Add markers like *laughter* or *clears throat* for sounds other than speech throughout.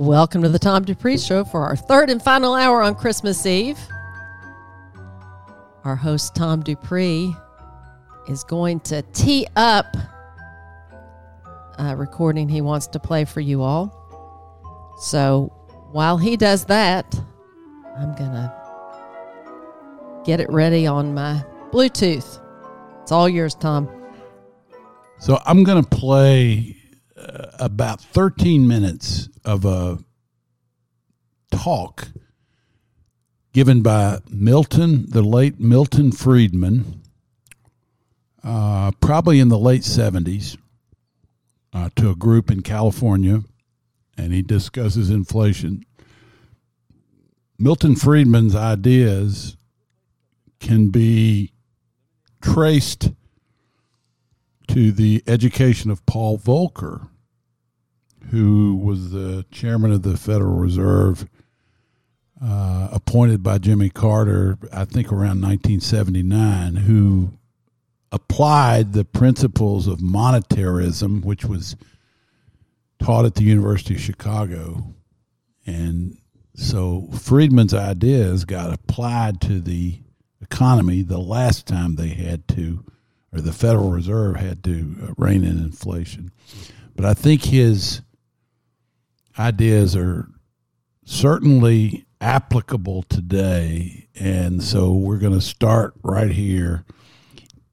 Welcome to the Tom Dupree Show for our third and final hour on Christmas Eve. Our host, Tom Dupree, is going to tee up a recording he wants to play for you all. So while he does that, I'm going to get it ready on my Bluetooth. It's all yours, Tom. So I'm going to play about 13 minutes of a talk given by Milton, the late Milton Friedman, uh, probably in the late 70s, uh, to a group in California, and he discusses inflation. Milton Friedman's ideas can be traced to the education of Paul Volcker, who was the chairman of the Federal Reserve, uh, appointed by Jimmy Carter, I think around 1979, who applied the principles of monetarism, which was taught at the University of Chicago. And so Friedman's ideas got applied to the economy the last time they had to or the Federal Reserve had to uh, rein in inflation. But I think his ideas are certainly applicable today. And so we're going to start right here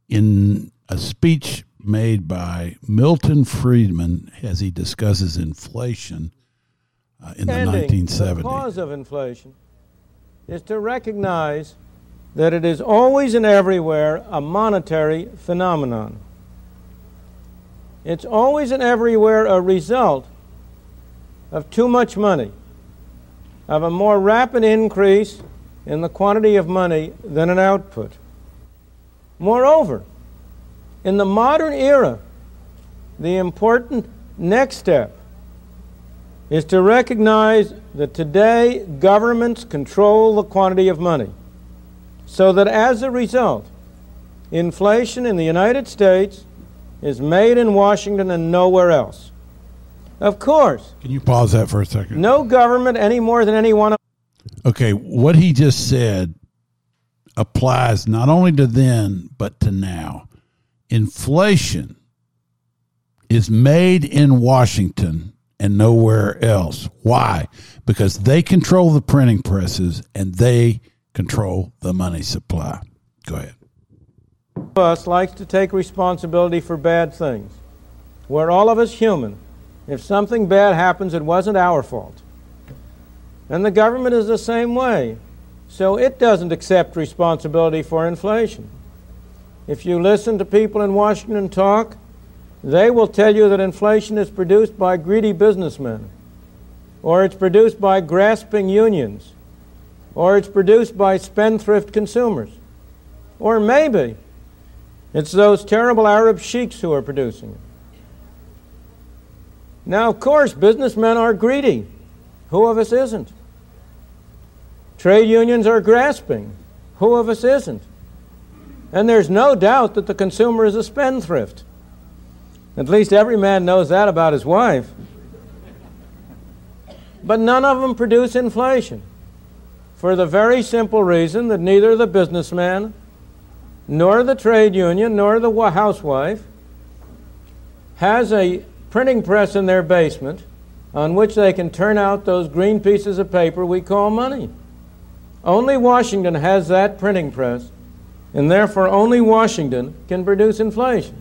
in a speech made by Milton Friedman as he discusses inflation uh, in Ending the 1970s. The cause of inflation is to recognize that it is always and everywhere a monetary phenomenon. It's always and everywhere a result of too much money, of a more rapid increase in the quantity of money than an output. Moreover, in the modern era, the important next step is to recognize that today governments control the quantity of money. So that as a result, inflation in the United States is made in Washington and nowhere else. Of course. Can you pause that for a second? No government any more than anyone. Okay, what he just said applies not only to then, but to now. Inflation is made in Washington and nowhere else. Why? Because they control the printing presses and they control the money supply. Go ahead. us likes to take responsibility for bad things. We're all of us human. If something bad happens, it wasn't our fault. And the government is the same way. So it doesn't accept responsibility for inflation. If you listen to people in Washington talk, they will tell you that inflation is produced by greedy businessmen, or it's produced by grasping unions, or it's produced by spendthrift consumers. Or maybe it's those terrible Arab sheiks who are producing it. Now, of course, businessmen are greedy. Who of us isn't? Trade unions are grasping. Who of us isn't? And there's no doubt that the consumer is a spendthrift. At least every man knows that about his wife. But none of them produce inflation for the very simple reason that neither the businessman, nor the trade union, nor the housewife has a printing press in their basement on which they can turn out those green pieces of paper we call money. Only Washington has that printing press, and therefore only Washington can produce inflation.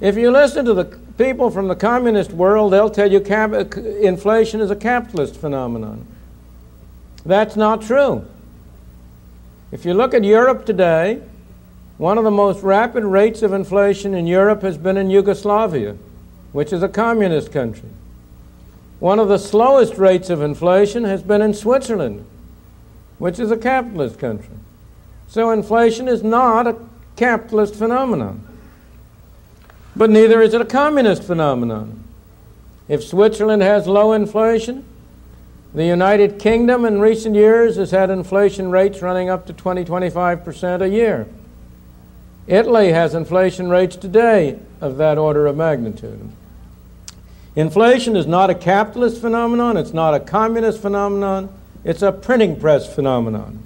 If you listen to the people from the communist world, they'll tell you cap- uh, inflation is a capitalist phenomenon. That's not true. If you look at Europe today, one of the most rapid rates of inflation in Europe has been in Yugoslavia, which is a communist country. One of the slowest rates of inflation has been in Switzerland, which is a capitalist country. So inflation is not a capitalist phenomenon. But neither is it a communist phenomenon. If Switzerland has low inflation, the United Kingdom in recent years has had inflation rates running up to 20, 25% a year. Italy has inflation rates today of that order of magnitude. Inflation is not a capitalist phenomenon, it's not a communist phenomenon, it's a printing press phenomenon.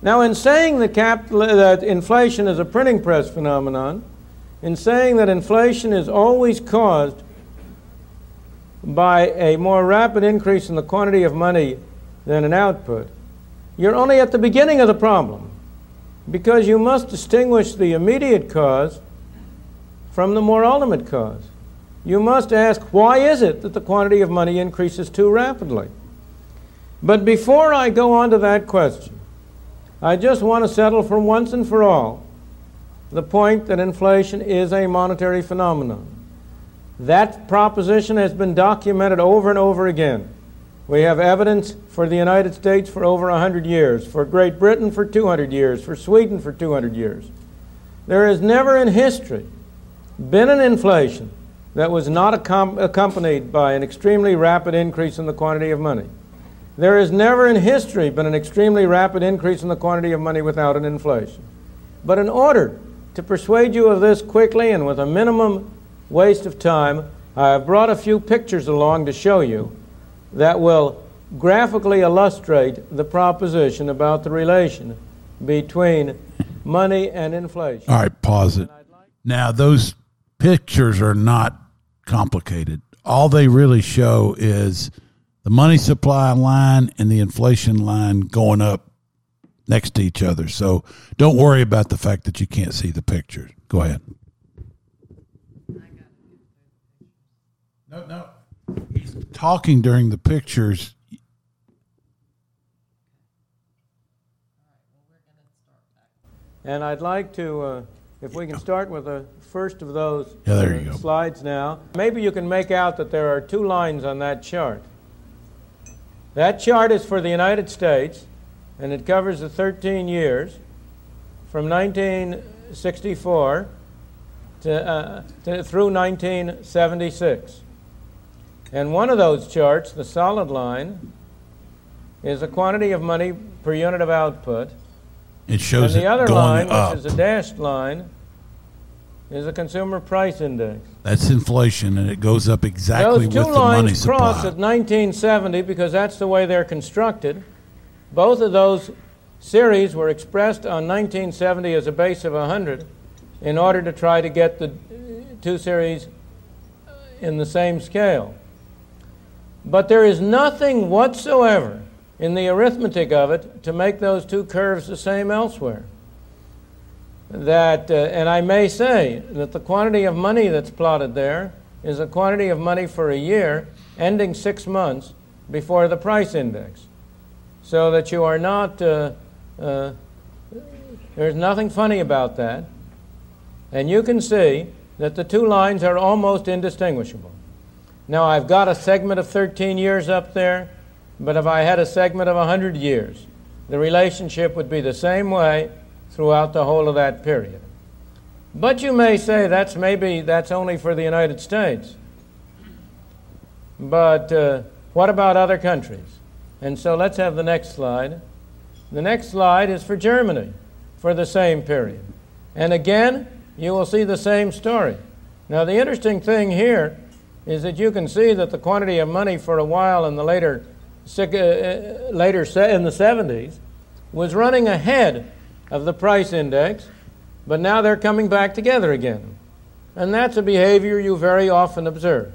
Now, in saying that, inflation is a printing press phenomenon, in saying that inflation is always caused by a more rapid increase in the quantity of money than an output, you're only at the beginning of the problem because you must distinguish the immediate cause from the more ultimate cause. You must ask, why is it that the quantity of money increases too rapidly? But before I go on to that question, I just want to settle for once and for all the point that inflation is a monetary phenomenon. That proposition has been documented over and over again. We have evidence for the United States for over 100 years, for Great Britain for 200 years, for Sweden for 200 years. There has never in history been an inflation that was not accompanied by an extremely rapid increase in the quantity of money. There has never in history been an extremely rapid increase in the quantity of money without an inflation. But in order to persuade you of this quickly and with a minimum waste of time, I have brought a few pictures along to show you that will graphically illustrate the proposition about the relation between money and inflation. All right, pause it. Now, those pictures are not complicated. All they really show is the money supply line and the inflation line going up next to each other. So don't worry about the fact that you can't see the pictures. Go ahead. No, no. Talking during the pictures. And I'd like to, uh, if we can start with the first of those yeah, uh, slides now. Maybe you can make out that there are two lines on that chart. That chart is for the United States, and it covers the 13 years from 1964 to, uh, to, through 1976. And one of those charts, the solid line, is the quantity of money per unit of output. It shows and the other line, up. which is a dashed line, is a consumer price index. That's inflation, and it goes up exactly with the money supply. Those two lines cross at 1970 because that's the way they're constructed. Both of those series were expressed on 1970 as a base of 100 in order to try to get the two series in the same scale. But there is nothing whatsoever in the arithmetic of it to make those two curves the same elsewhere that, uh, and I may say that the quantity of money that's plotted there is a quantity of money for a year ending six months before the price index. So that you are not, uh, uh, there's nothing funny about that. And you can see that the two lines are almost indistinguishable. Now, I've got a segment of 13 years up there, but if I had a segment of 100 years, the relationship would be the same way throughout the whole of that period. But you may say that's maybe that's only for the United States. But uh, what about other countries? And so let's have the next slide. The next slide is for Germany for the same period. And again, you will see the same story. Now, the interesting thing here is that you can see that the quantity of money for a while in the later, uh, uh, later in the 70s was running ahead of the price index, but now they're coming back together again. And that's a behavior you very often observe.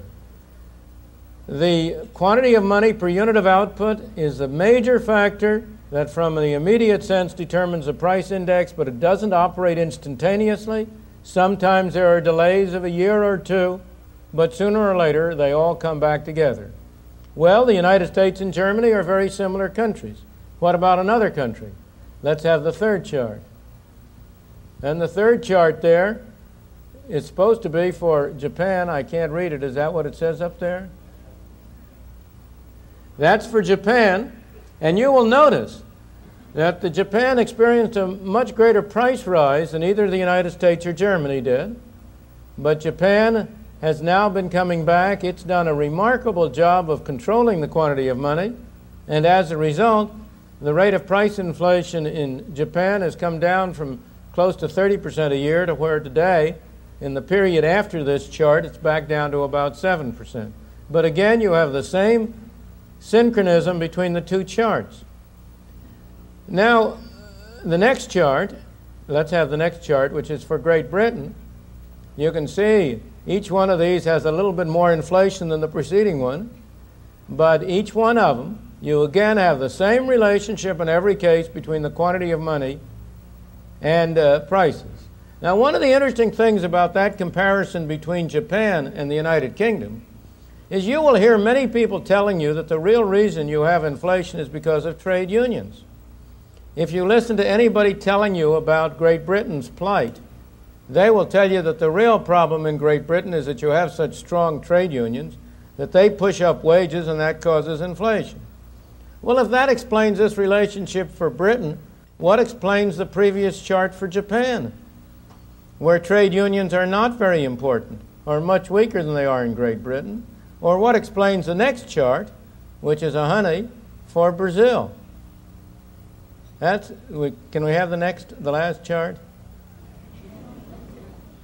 The quantity of money per unit of output is a major factor that, from the immediate sense, determines the price index, but it doesn't operate instantaneously. Sometimes there are delays of a year or two, but sooner or later they all come back together. Well, the United States and Germany are very similar countries. What about another country? Let's have the third chart. And the third chart there is supposed to be for Japan. I can't read it. Is that what it says up there? That's for Japan. And you will notice that the Japan experienced a much greater price rise than either the United States or Germany did. But Japan has now been coming back. It's done a remarkable job of controlling the quantity of money. And as a result, the rate of price inflation in Japan has come down from close to 30% a year to where today In the period after this chart, it's back down to about 7%. But again, you have the same synchronism between the two charts. Now, the next chart, let's have the next chart, which is for Great Britain. You can see each one of these has a little bit more inflation than the preceding one, but each one of them, you again have the same relationship in every case between the quantity of money and uh, prices. Now, one of the interesting things about that comparison between Japan and the United Kingdom is you will hear many people telling you that the real reason you have inflation is because of trade unions. If you listen to anybody telling you about Great Britain's plight, they will tell you that the real problem in Great Britain is that you have such strong trade unions that they push up wages and that causes inflation. Well, if that explains this relationship for Britain, what explains the previous chart for Japan, where trade unions are not very important or much weaker than they are in Great Britain? Or what explains the next chart, which is a honey for Brazil? That's, can we have the next, the last chart?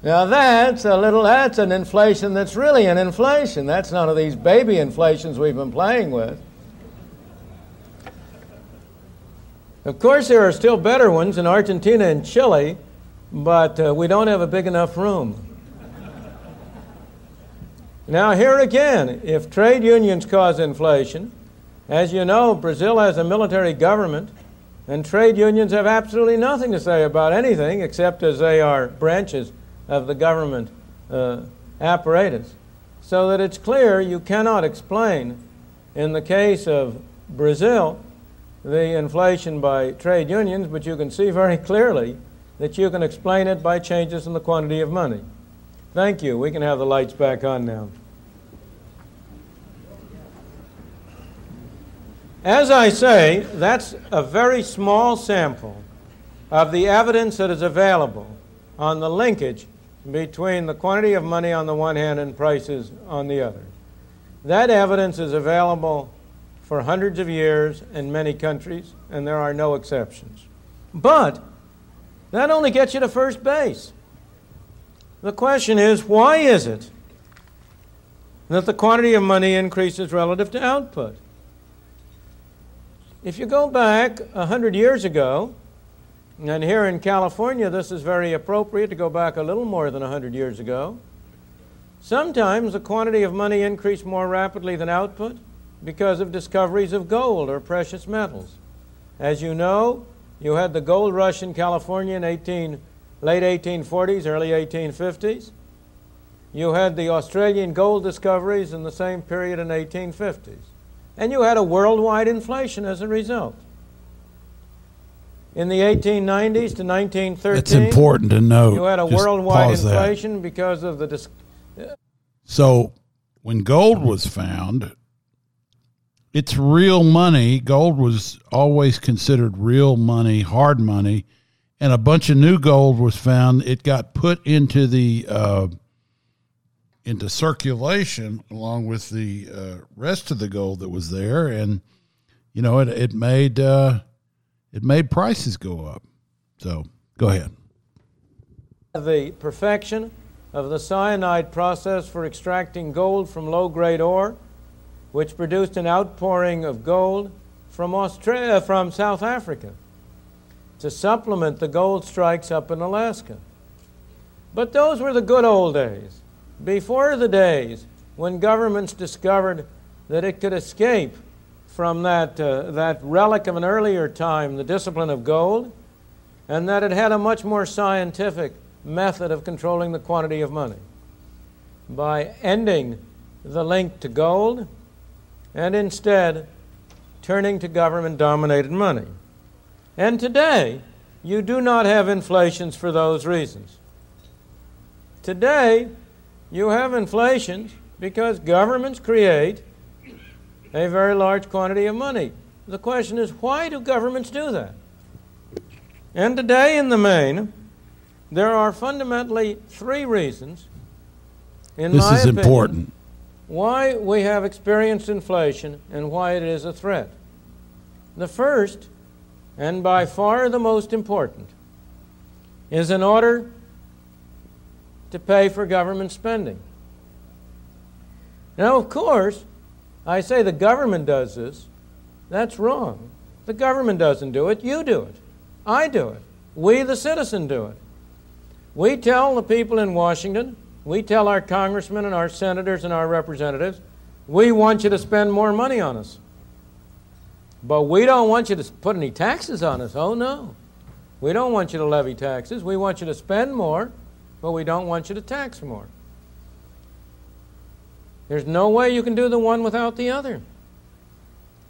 Now that's a little, that's an inflation that's really an inflation. That's none of these baby inflations we've been playing with. Of course, there are still better ones in Argentina and Chile, but uh, we don't have a big enough room. now, here again, if trade unions cause inflation, as you know, Brazil has a military government, and trade unions have absolutely nothing to say about anything except as they are branches of the government uh, apparatus. So that it's clear you cannot explain, in the case of Brazil, the inflation by trade unions, but you can see very clearly that you can explain it by changes in the quantity of money. Thank you. We can have the lights back on now. As I say, that's a very small sample of the evidence that is available on the linkage between the quantity of money on the one hand and prices on the other. That evidence is available for hundreds of years in many countries, and there are no exceptions. But that only gets you to first base. The question is why is it that the quantity of money increases relative to output? If you go back 100 years ago, and here in California, this is very appropriate to go back a little more than 100 years ago. Sometimes the quantity of money increased more rapidly than output because of discoveries of gold or precious metals. As you know, you had the gold rush in California in 18, late 1840s, early 1850s. You had the Australian gold discoveries in the same period in 1850s. And you had a worldwide inflation as a result in the 1890s to 1913. It's important to note. You had a worldwide pause that. inflation because of the. Dis- So when gold was found, it's real money. Gold was always considered real money, hard money, and a bunch of new gold was found. It got put into the uh, into circulation along with the uh, rest of the gold that was there, and you know it it made uh, it made prices go up. So go ahead. the perfection of the cyanide process for extracting gold from low grade ore, which produced an outpouring of gold from, Australia, from South Africa to supplement the gold strikes up in Alaska. But those were the good old days, before the days when governments discovered that it could escape from that, uh, that relic of an earlier time, the discipline of gold, and that it had a much more scientific method of controlling the quantity of money by ending the link to gold and instead turning to government dominated money. And today, you do not have inflations for those reasons. Today, you have inflations because governments create a very large quantity of money. The question is, why do governments do that? And today, in the main, there are fundamentally three reasons, in This my is opinion, important. why we have experienced inflation and why it is a threat. The first, and by far the most important, is in order to pay for government spending. Now, of course, I say the government does this. That's wrong. The government doesn't do it, you do it. I do it. We, the citizen, do it. We tell the people in Washington, we tell our congressmen and our senators and our representatives, we want you to spend more money on us. But we don't want you to put any taxes on us. Oh, no. We don't want you to levy taxes. We want you to spend more, but we don't want you to tax more. There's no way you can do the one without the other.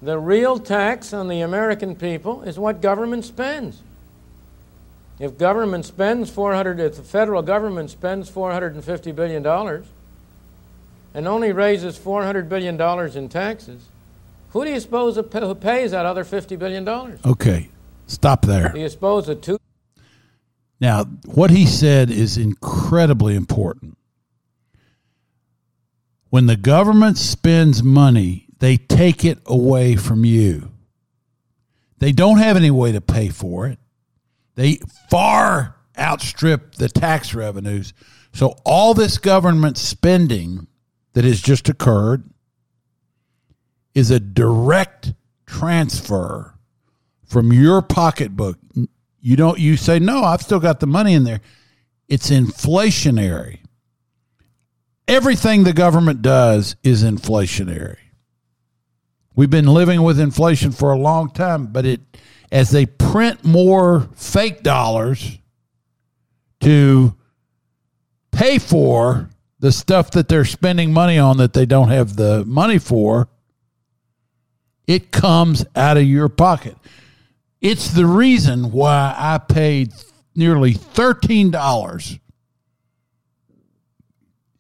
The real tax on the American people is what government spends. If government spends 400, if the federal government spends 450 billion dollars and only raises 400 billion dollars in taxes, who do you suppose who pays that other 50 billion dollars? Okay, stop there. Do you suppose the two? Now, what he said is incredibly important. When the government spends money, they take it away from you. They don't have any way to pay for it. They far outstrip the tax revenues. So all this government spending that has just occurred is a direct transfer from your pocketbook. You don't you say no, I've still got the money in there. It's inflationary. Everything the government does is inflationary. We've been living with inflation for a long time, but it as they print more fake dollars to pay for the stuff that they're spending money on that they don't have the money for, it comes out of your pocket. It's the reason why I paid nearly $13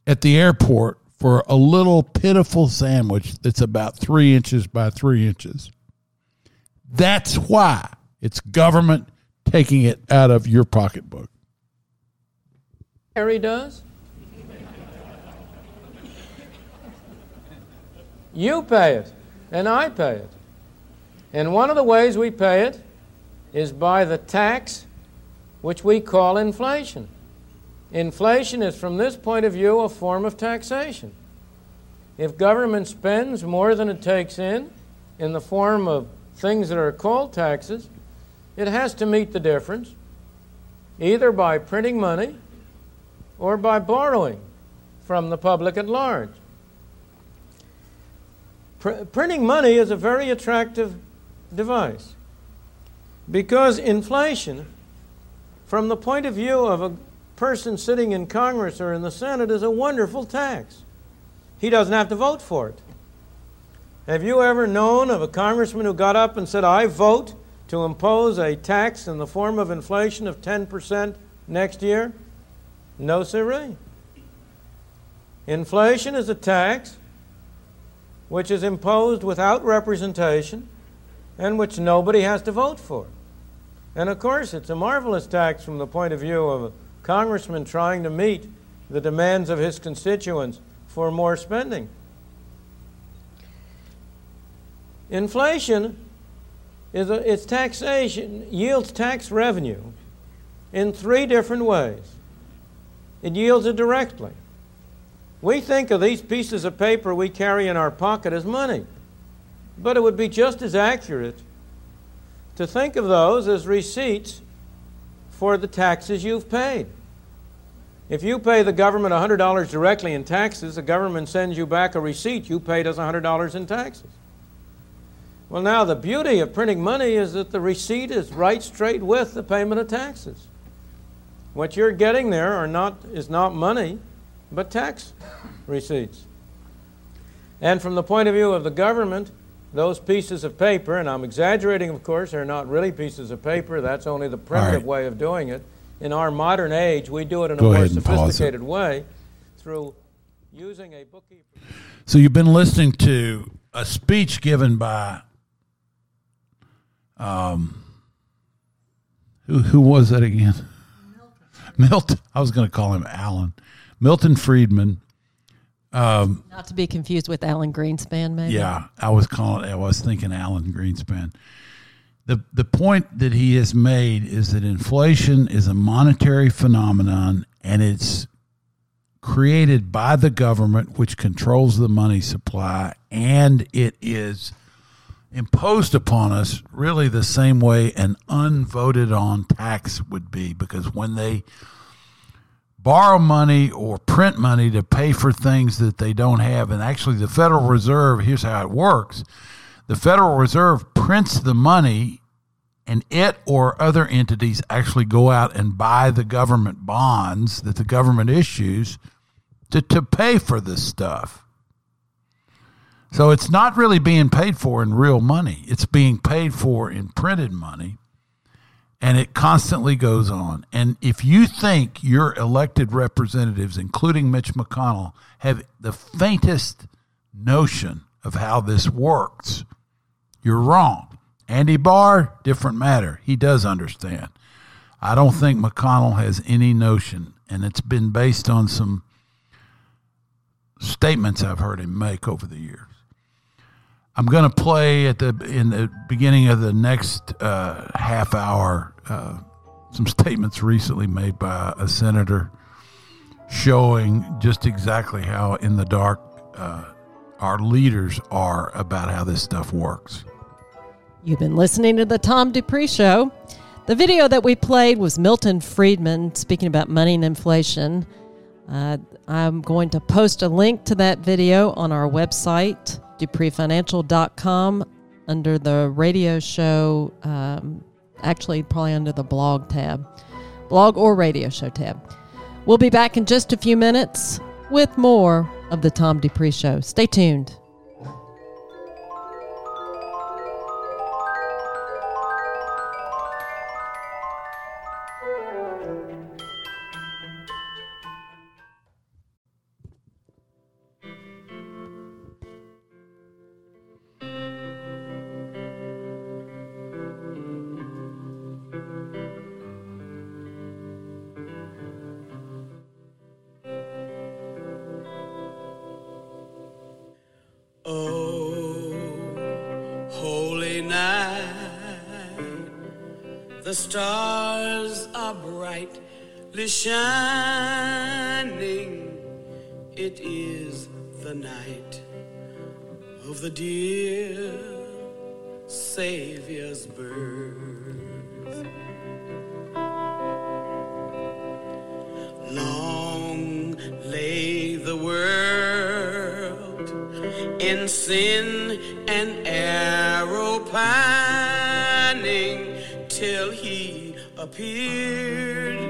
at the airport for a little pitiful sandwich that's about three inches by three inches. That's why it's government taking it out of your pocketbook. Harry does. You pay it, and I pay it. And one of the ways we pay it is by the tax which we call inflation. Inflation is, from this point of view, a form of taxation. If government spends more than it takes in, in the form of things that are called taxes, it has to meet the difference either by printing money or by borrowing from the public at large. Pr- printing money is a very attractive device because inflation, from the point of view of a person sitting in Congress or in the Senate, is a wonderful tax. He doesn't have to vote for it. Have you ever known of a congressman who got up and said, I vote to impose a tax in the form of inflation of 10% next year? No, sirree. Inflation is a tax which is imposed without representation and which nobody has to vote for. And of course, it's a marvelous tax from the point of view of congressman trying to meet the demands of his constituents for more spending. Inflation is a, its taxation yields tax revenue in three different ways. It yields it directly. We think of these pieces of paper we carry in our pocket as money, but it would be just as accurate to think of those as receipts for the taxes you've paid. If you pay the government $100 directly in taxes, the government sends you back a receipt you paid us $100 in taxes. Well, now the beauty of printing money is that the receipt is right straight with the payment of taxes. What you're getting there are not, is not money, but tax receipts. And from the point of view of the government, those pieces of paper, and I'm exaggerating, of course, they're not really pieces of paper, that's only the primitive right. way of doing it. In our modern age, we do it in Go a more ahead and pause it. sophisticated way through using a bookkeeper. So you've been listening to a speech given by um who who was that again? Milton. I was going to call him Alan. Milton Friedman. Um, Not to be confused with Alan Greenspan, maybe. Yeah, I was calling. I was thinking Alan Greenspan. the The point that he has made is that inflation is a monetary phenomenon, and it's created by the government, which controls the money supply, and it is imposed upon us really the same way an unvoted on tax would be because when they borrow money or print money to pay for things that they don't have and actually the Federal Reserve here's how it works the Federal Reserve prints the money and it or other entities actually go out and buy the government bonds that the government issues to, to pay for this stuff so it's not really being paid for in real money. It's being paid for in printed money. And it constantly goes on. And if you think your elected representatives, including Mitch McConnell, have the faintest notion of how this works, you're wrong. Andy Barr, different matter. He does understand. I don't think McConnell has any notion, and it's been based on some statements I've heard him make over the years. I'm going to play at the in the beginning of the next uh, half hour uh, some statements recently made by a senator showing just exactly how in the dark uh, our leaders are about how this stuff works. You've been listening to the Tom Dupree Show. The video that we played was Milton Friedman speaking about money and inflation. Uh, I'm going to post a link to that video on our website dupreefinancial.com under the radio show, um, actually, probably under the blog tab, blog or radio show tab. We'll be back in just a few minutes with more of the Tom Dupree Show. Stay tuned. Oh, holy night, the stars are brightly shining. It is the night of the dear Savior's birth. Appeared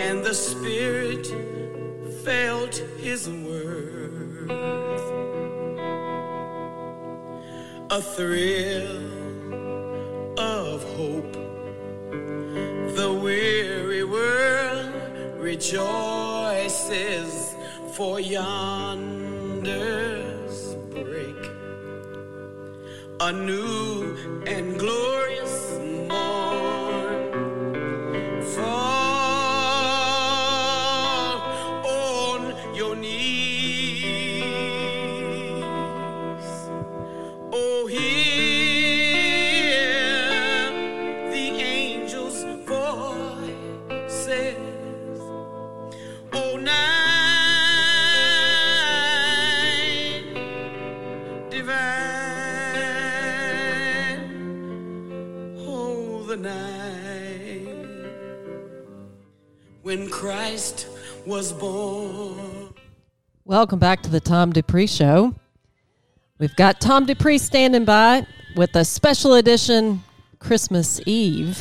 and the Spirit felt his worth. A thrill of hope, the weary world rejoices for yonder's break. A new and glorious Christ was born. Welcome back to the Tom Dupree Show. We've got Tom Dupree standing by with a special edition Christmas Eve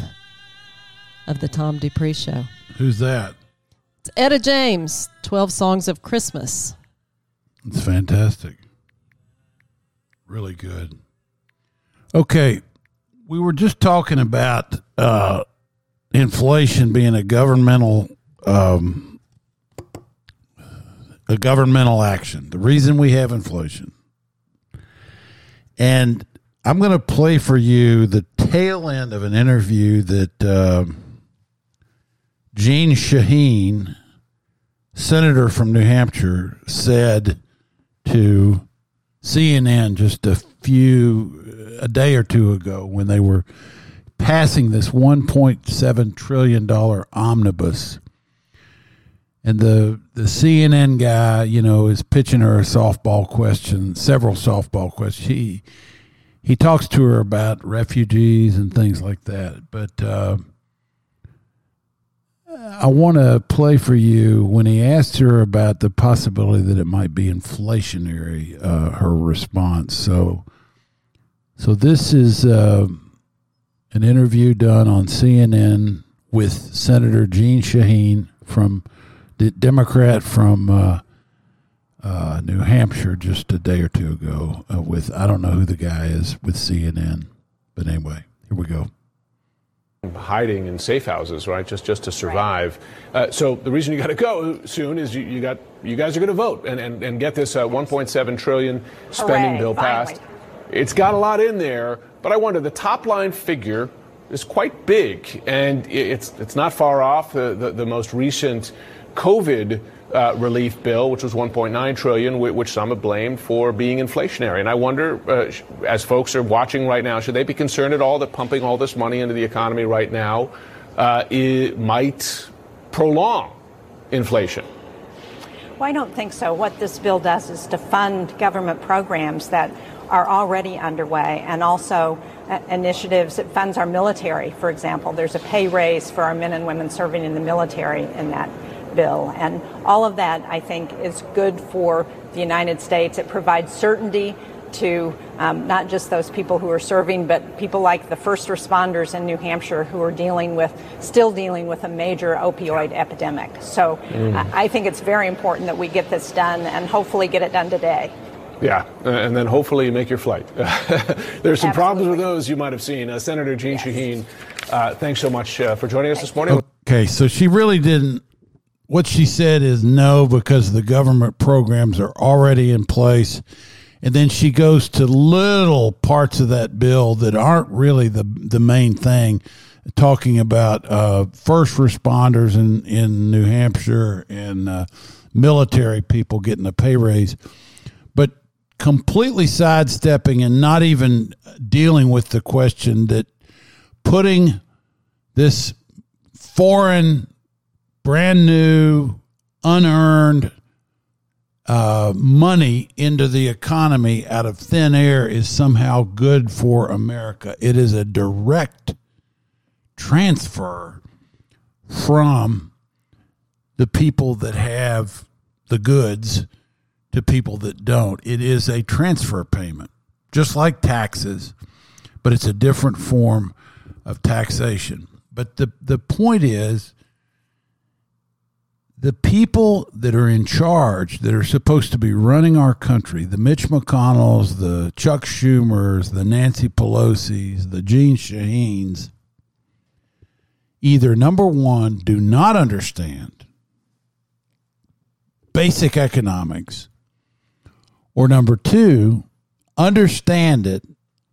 of the Tom Dupree Show. Who's that? It's Etta James, 12 Songs of Christmas. It's fantastic. Really good. Okay, we were just talking about uh, inflation being a governmental um, a governmental action. The reason we have inflation, and I'm going to play for you the tail end of an interview that uh, Shaheen, senator from New Hampshire, said to CNN just a few a day or two ago when they were passing this 1.7 trillion dollar omnibus and the the CNN guy, you know, is pitching her a softball question, several softball questions. He he talks to her about refugees and things like that. But uh, I want to play for you when he asked her about the possibility that it might be inflationary. Uh, her response. So, so this is uh, an interview done on CNN with Senator Jeanne Shaheen from the Democrat from uh, uh, New Hampshire just a day or two ago. Uh, with I don't know who the guy is with CNN, but anyway, here we go hiding in safe houses, right? Just just to survive. Uh, so the reason you got to go soon is you, you got you guys are going to vote and, and, and get this uh, 1.7 trillion spending Hooray, bill passed. finally. It's got a lot in there, but I wonder the top line figure is quite big, and it's it's not far off the the, the most recent COVID. Uh, relief bill, which was 1.9 trillion, whi- which some have blamed for being inflationary. And I wonder, uh, as folks are watching right now, should they be concerned at all that pumping all this money into the economy right now uh, might prolong inflation? Well, I don't think so. What this bill does is to fund government programs that are already underway and also uh, initiatives that funds our military, for example. There's a pay raise for our men and women serving in the military in that bill. And all of that, I think, is good for the United States. It provides certainty to um, not just those people who are serving, but people like the first responders in New Hampshire who are dealing with, still dealing with a major opioid epidemic. So I, I think it's very important that we get this done and hopefully get it done today. Yeah, uh, and then hopefully you make your flight. *laughs* There's some problems with those you might have seen. Uh, Senator Jeanne Shaheen, uh, thanks so much uh, for joining us this morning. Okay, so she really didn't. What she said is no because the government programs are already in place, and then she goes to little parts of that bill that aren't really the the main thing, talking about uh, first responders in in New Hampshire and uh, military people getting a pay raise, but completely sidestepping and not even dealing with the question that putting this foreign, brand new, unearned uh, money into the economy out of thin air is somehow good for America. It is a direct transfer from the people that have the goods to people that don't. It is a transfer payment, just like taxes, but it's a different form of taxation. But the, the point is the people that are in charge, that are supposed to be running our country, the Mitch McConnells, the Chuck Schumers, the Nancy Pelosi's, the Jeanne Shaheens, either number one, do not understand basic economics, or number two, understand it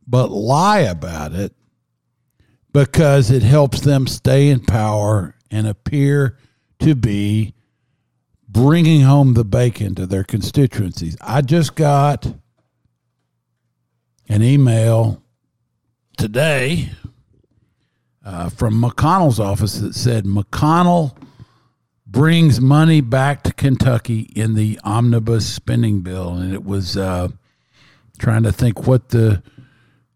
but lie about it because it helps them stay in power and appear to be bringing home the bacon to their constituencies. I just got an email today uh, from McConnell's office that said McConnell brings money back to Kentucky in the omnibus spending bill, and it was uh, trying to think what the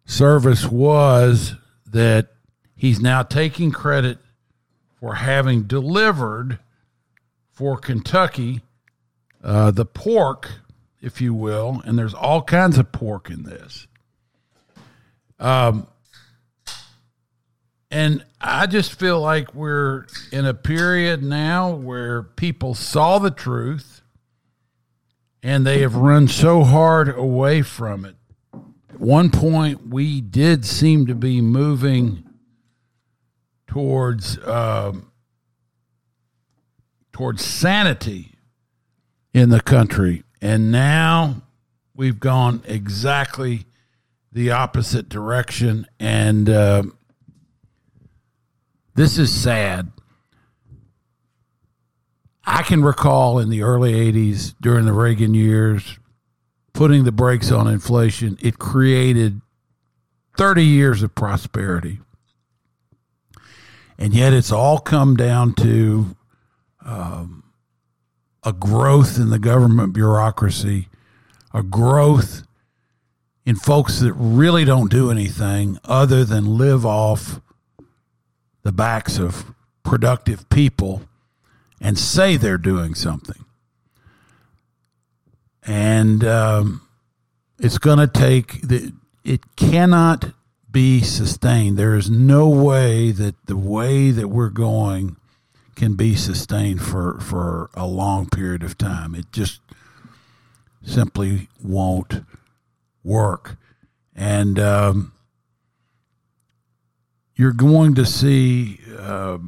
service was that he's now taking credit for having delivered for Kentucky uh, the pork, if you will, and there's all kinds of pork in this. Um, and I just feel like we're in a period now where people saw the truth and they have run so hard away from it. At one point, we did seem to be moving towards um, towards sanity in the country, and now we've gone exactly the opposite direction, and uh, this is sad. I can recall in the early 80s during the Reagan years putting the brakes on inflation. It created 30 years of prosperity. And yet it's all come down to um, a growth in the government bureaucracy, a growth in folks that really don't do anything other than live off the backs of productive people and say they're doing something. And um, it's going to take, the, it cannot be sustained. There is no way that the way that we're going can be sustained for, for a long period of time. It just simply won't work. And um, you're going to see uh,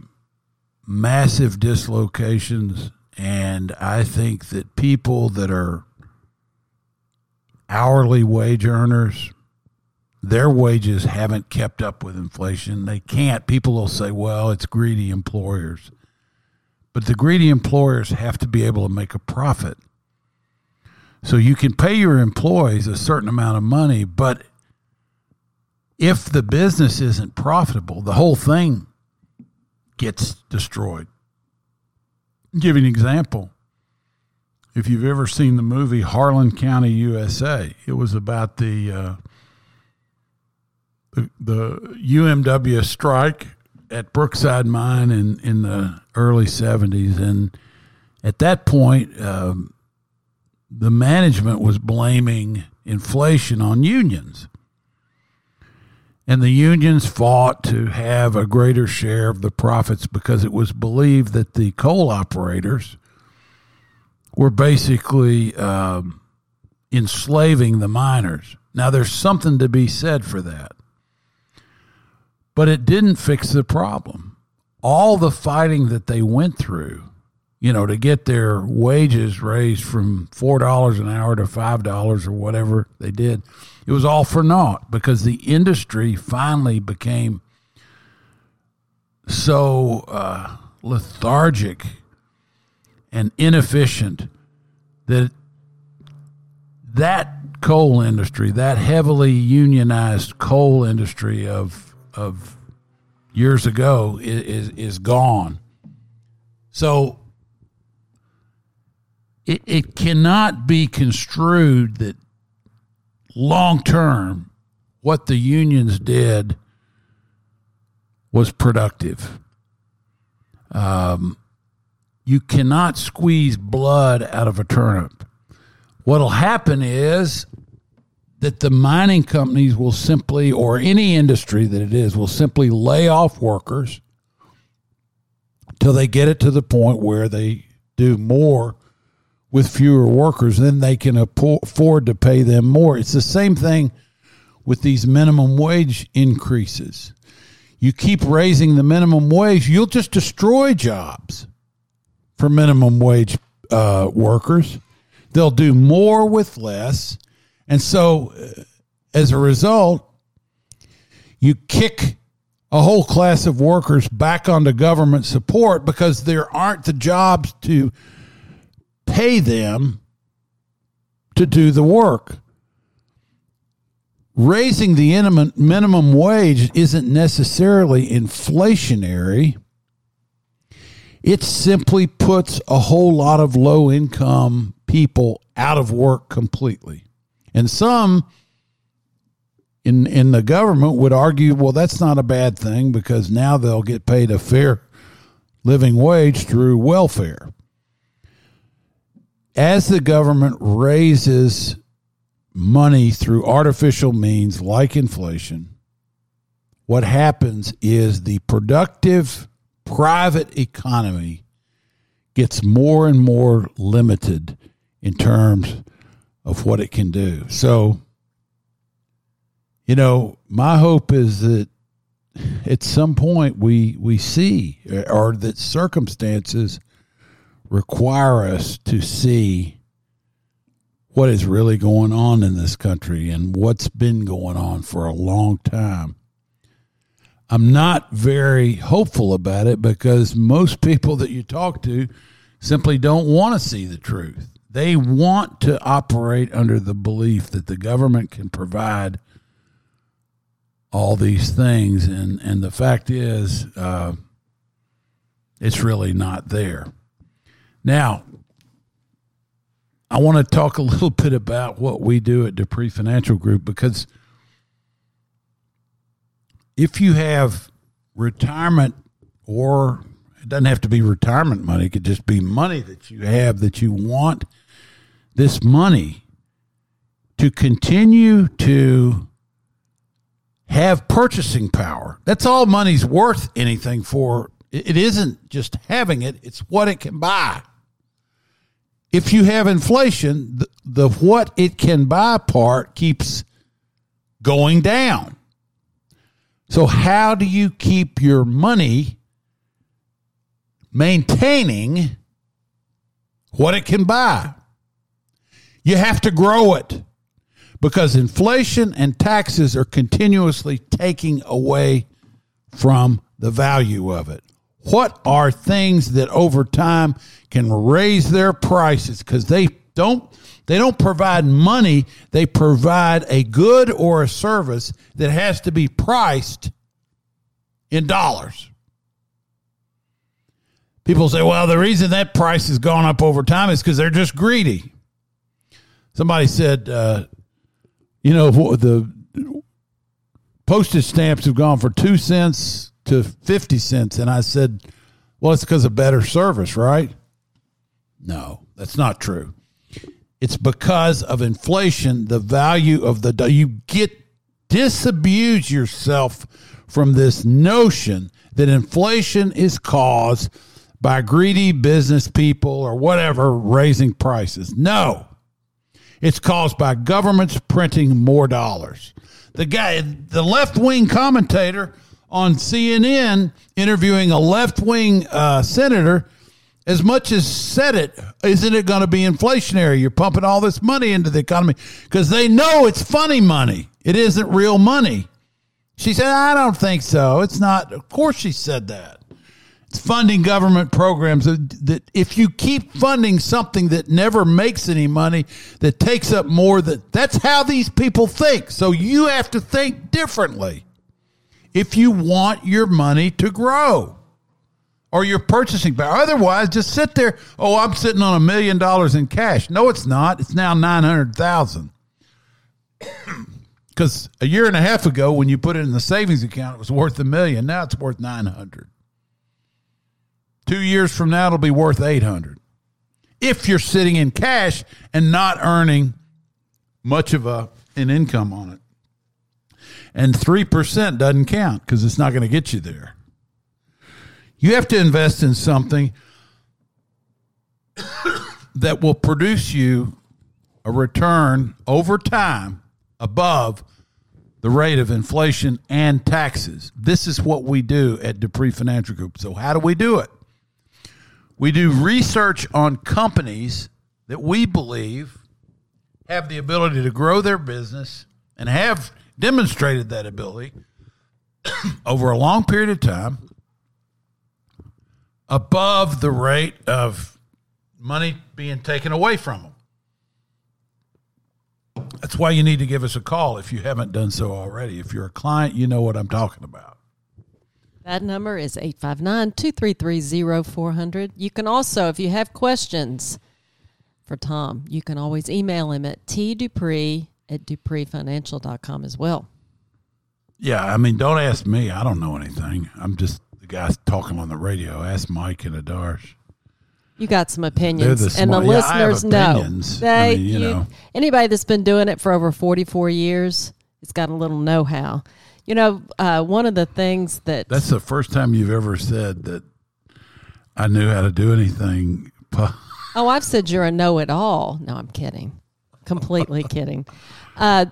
massive dislocations. And I think that people that are hourly wage earners, their wages haven't kept up with inflation. They can't. People will say, well, it's greedy employers. But the greedy employers have to be able to make a profit. So you can pay your employees a certain amount of money, but if the business isn't profitable, the whole thing gets destroyed. I'll give you an example. If you've ever seen the movie Harlan County, USA, it was about the uh, the, the UMW strike at Brookside Mine in in the early '70s, and at that point, um, the management was blaming inflation on unions. And the unions fought to have a greater share of the profits because it was believed that the coal operators were basically um, enslaving the miners. Now, there's something to be said for that. But it didn't fix the problem. All the fighting that they went through you know, to get their wages raised from four dollars an hour to five dollars or whatever they did, it was all for naught because the industry finally became so uh, lethargic and inefficient that that coal industry, that heavily unionized coal industry of of years ago, is is, is gone. So it, it cannot be construed that long term what the unions did was productive. Um, you cannot squeeze blood out of a turnip. What'll happen is that the mining companies will simply, or any industry that it is, will simply lay off workers till they get it to the point where they do more with fewer workers, then they can afford to pay them more. It's the same thing with these minimum wage increases. You keep raising the minimum wage, you'll just destroy jobs for minimum wage uh, workers. They'll do more with less. And so, uh, as a result, you kick a whole class of workers back onto government support because there aren't the jobs to pay them to do the work. Raising the minimum wage isn't necessarily inflationary. It simply puts a whole lot of low income people out of work completely. And some in in the government would argue, well, that's not a bad thing because now they'll get paid a fair living wage through welfare. As the government raises money through artificial means like inflation, what happens is the productive private economy gets more and more limited in terms of what it can do. So, you know, my hope is that at some point we we see or that circumstances require us to see what is really going on in this country and what's been going on for a long time. I'm not very hopeful about it because most people that you talk to simply don't want to see the truth. They want to operate under the belief that the government can provide all these things, and and the fact is, uh, it's really not there. Now, I want to talk a *laughs* little bit about what we do at Dupree Financial Group because if you have retirement or it doesn't have to be retirement money, it could just be money that you have that you want this money to continue to have purchasing power. That's all money's worth anything for. It isn't just having it, it's what it can buy. If you have inflation, the, the what it can buy part keeps going down. So, how do you keep your money maintaining what it can buy? You have to grow it because inflation and taxes are continuously taking away from the value of it. What are things that over time can raise their prices because they don't they don't provide money, they provide a good or a service that has to be priced in dollars. People say, well, the reason that price has gone up over time is because they're just greedy. Somebody said, uh, you know, the postage stamps have gone for two cents to 50 cents. And I said, well, it's because of better service, right? No, that's not true. It's because of inflation, the value of the, you get, disabuse yourself from this notion that inflation is caused by greedy business people or whatever raising prices. No. It's caused by governments printing more dollars. The guy, the left wing commentator on CNN interviewing a left wing uh, senator, as much as said it, isn't it going to be inflationary? You're pumping all this money into the economy because they know it's funny money. It isn't real money. She said, I don't think so. It's not. Of course, she said that. Funding government programs that, that if you keep funding something that never makes any money, that takes up more, that that's how these people think. So you have to think differently if you want your money to grow or your purchasing power. Otherwise, just sit there. Oh, I'm sitting on a million dollars in cash. No, it's not. It's now nine hundred thousand. *clears throat* Because a year and a half ago, when you put it in the savings account, it was worth a million. Now it's worth nine hundred. Two years from now, it'll be worth 800 if you're sitting in cash and not earning much of a, an income on it. And 3% doesn't count because it's not going to get you there. You have to invest in something *coughs* that will produce you a return over time above the rate of inflation and taxes. This is what we do at Dupree Financial Group. So, how do we do it? We do research on companies that we believe have the ability to grow their business and have demonstrated that ability *coughs* over a long period of time above the rate of money being taken away from them. That's why you need to give us a call if you haven't done so already. If you're a client, you know what I'm talking about. That number is 859 233 0400. You can also, if you have questions for Tom, you can always email him at tdupree at dupreefinancial.com as well. Yeah, I mean, don't ask me. I don't know anything. I'm just the guy talking on the radio. Ask Mike and Adarsh. You got some opinions, the and the yeah, listeners know. They, I mean, you you- know. anybody that's been doing it for over forty-four years, it's got a little know-how. You know, uh, one of the things that That's the first time you've ever said that I knew how to do anything. *laughs* Oh, I've said you're a know-it-all. No, I'm kidding. Completely *laughs* kidding. Uh,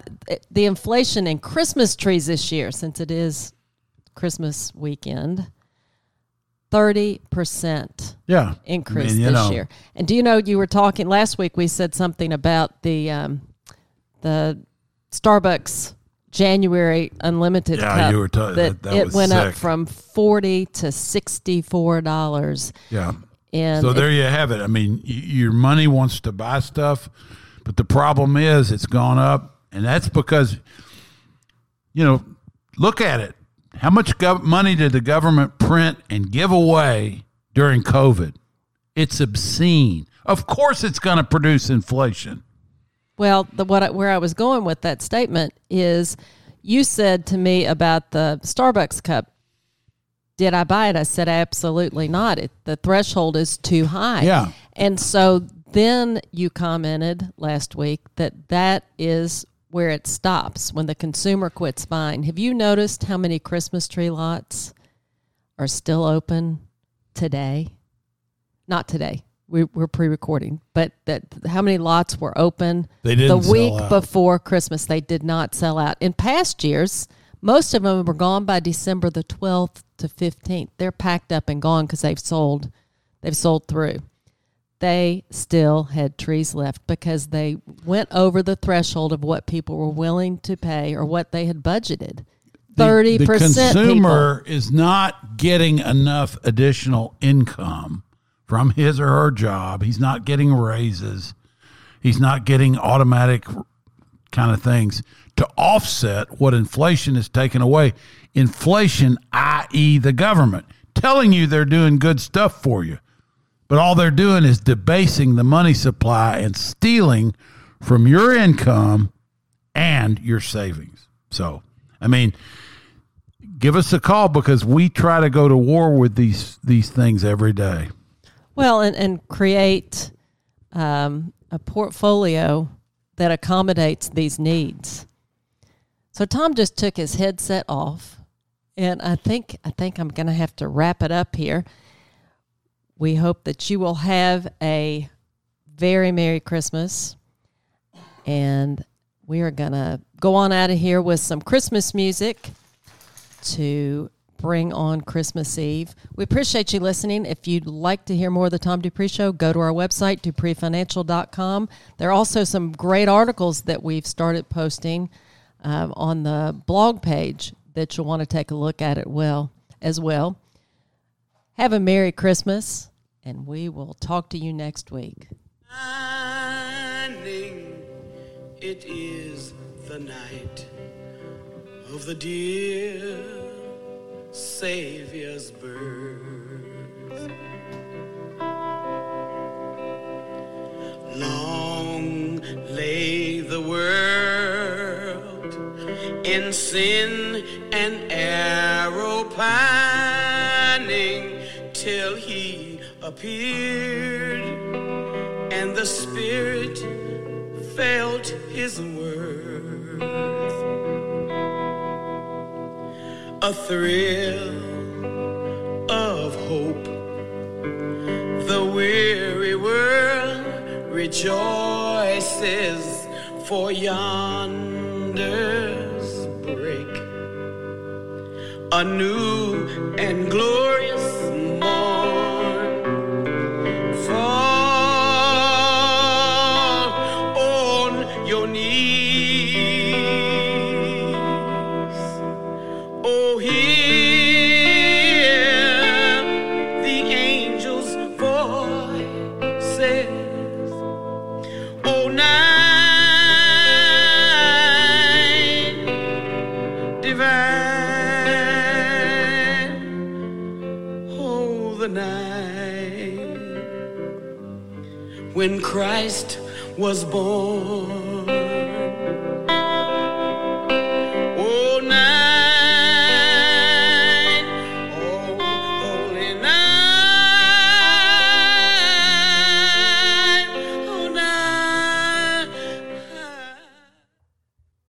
the inflation in Christmas trees this year, since it is Christmas weekend, thirty percent Yeah. increase I mean, this know, year. And do you know you were talking last week? We said something about the um, the Starbucks January unlimited Yeah, cup you were ta- that, that- it went up from forty to sixty four dollars. Yeah. And So it- there you have it. I mean, y- your money wants to buy stuff, but the problem is it's gone up, and that's because, you know, look at it. How much gov- money did the government print and give away during COVID? It's obscene. Of course, it's going to produce inflation. Well, the what I, where I was going with that statement is, you said to me about the Starbucks cup. Did I buy it? I said absolutely not. It, the threshold is too high. Yeah. And so then you commented last week that that is where it stops when the consumer quits buying. Have you noticed how many Christmas tree lots are still open today? Not today. We, we're pre-recording, but that how many lots were open They didn't the week before Christmas? They did not sell out. In past years, most of them were gone by December the twelfth to fifteenth. They're packed up and gone because they've sold, they've sold through they still had trees left because they went over the threshold of what people were willing to pay or what they had budgeted. The- Thirty the percent consumer is not getting enough additional income from his or her job. He's not getting raises. He's not getting automatic kind of things to offset what inflation has taken away. Inflation, i.e., the government, telling you they're doing good stuff for you, but all they're doing is debasing the money supply and stealing from your income and your savings. So, I mean, give us a call because we try to go to war with these these things every day. Well, and, and create um, a portfolio that accommodates these needs. So Tom just took his headset off, and I think I think I'm going to have to wrap it up here. We hope that you will have a very merry Christmas, and we are going to go on out of here with some Christmas music to bring on Christmas Eve. We appreciate you listening. If you'd like to hear more of the Tom Dupree Show, go to our website, dupreefinancial.com. There are also some great articles that we've started posting um, on the blog page that you'll want to take a look at it well as well. Have a Merry Christmas, and we will talk to you next week. It is the night of the dear Savior's birth. Long lay the world in sin and error pining till he appeared and the Spirit felt his worth. A thrill of hope. The weary world rejoices for yonder's break. A new and glorious morn was born.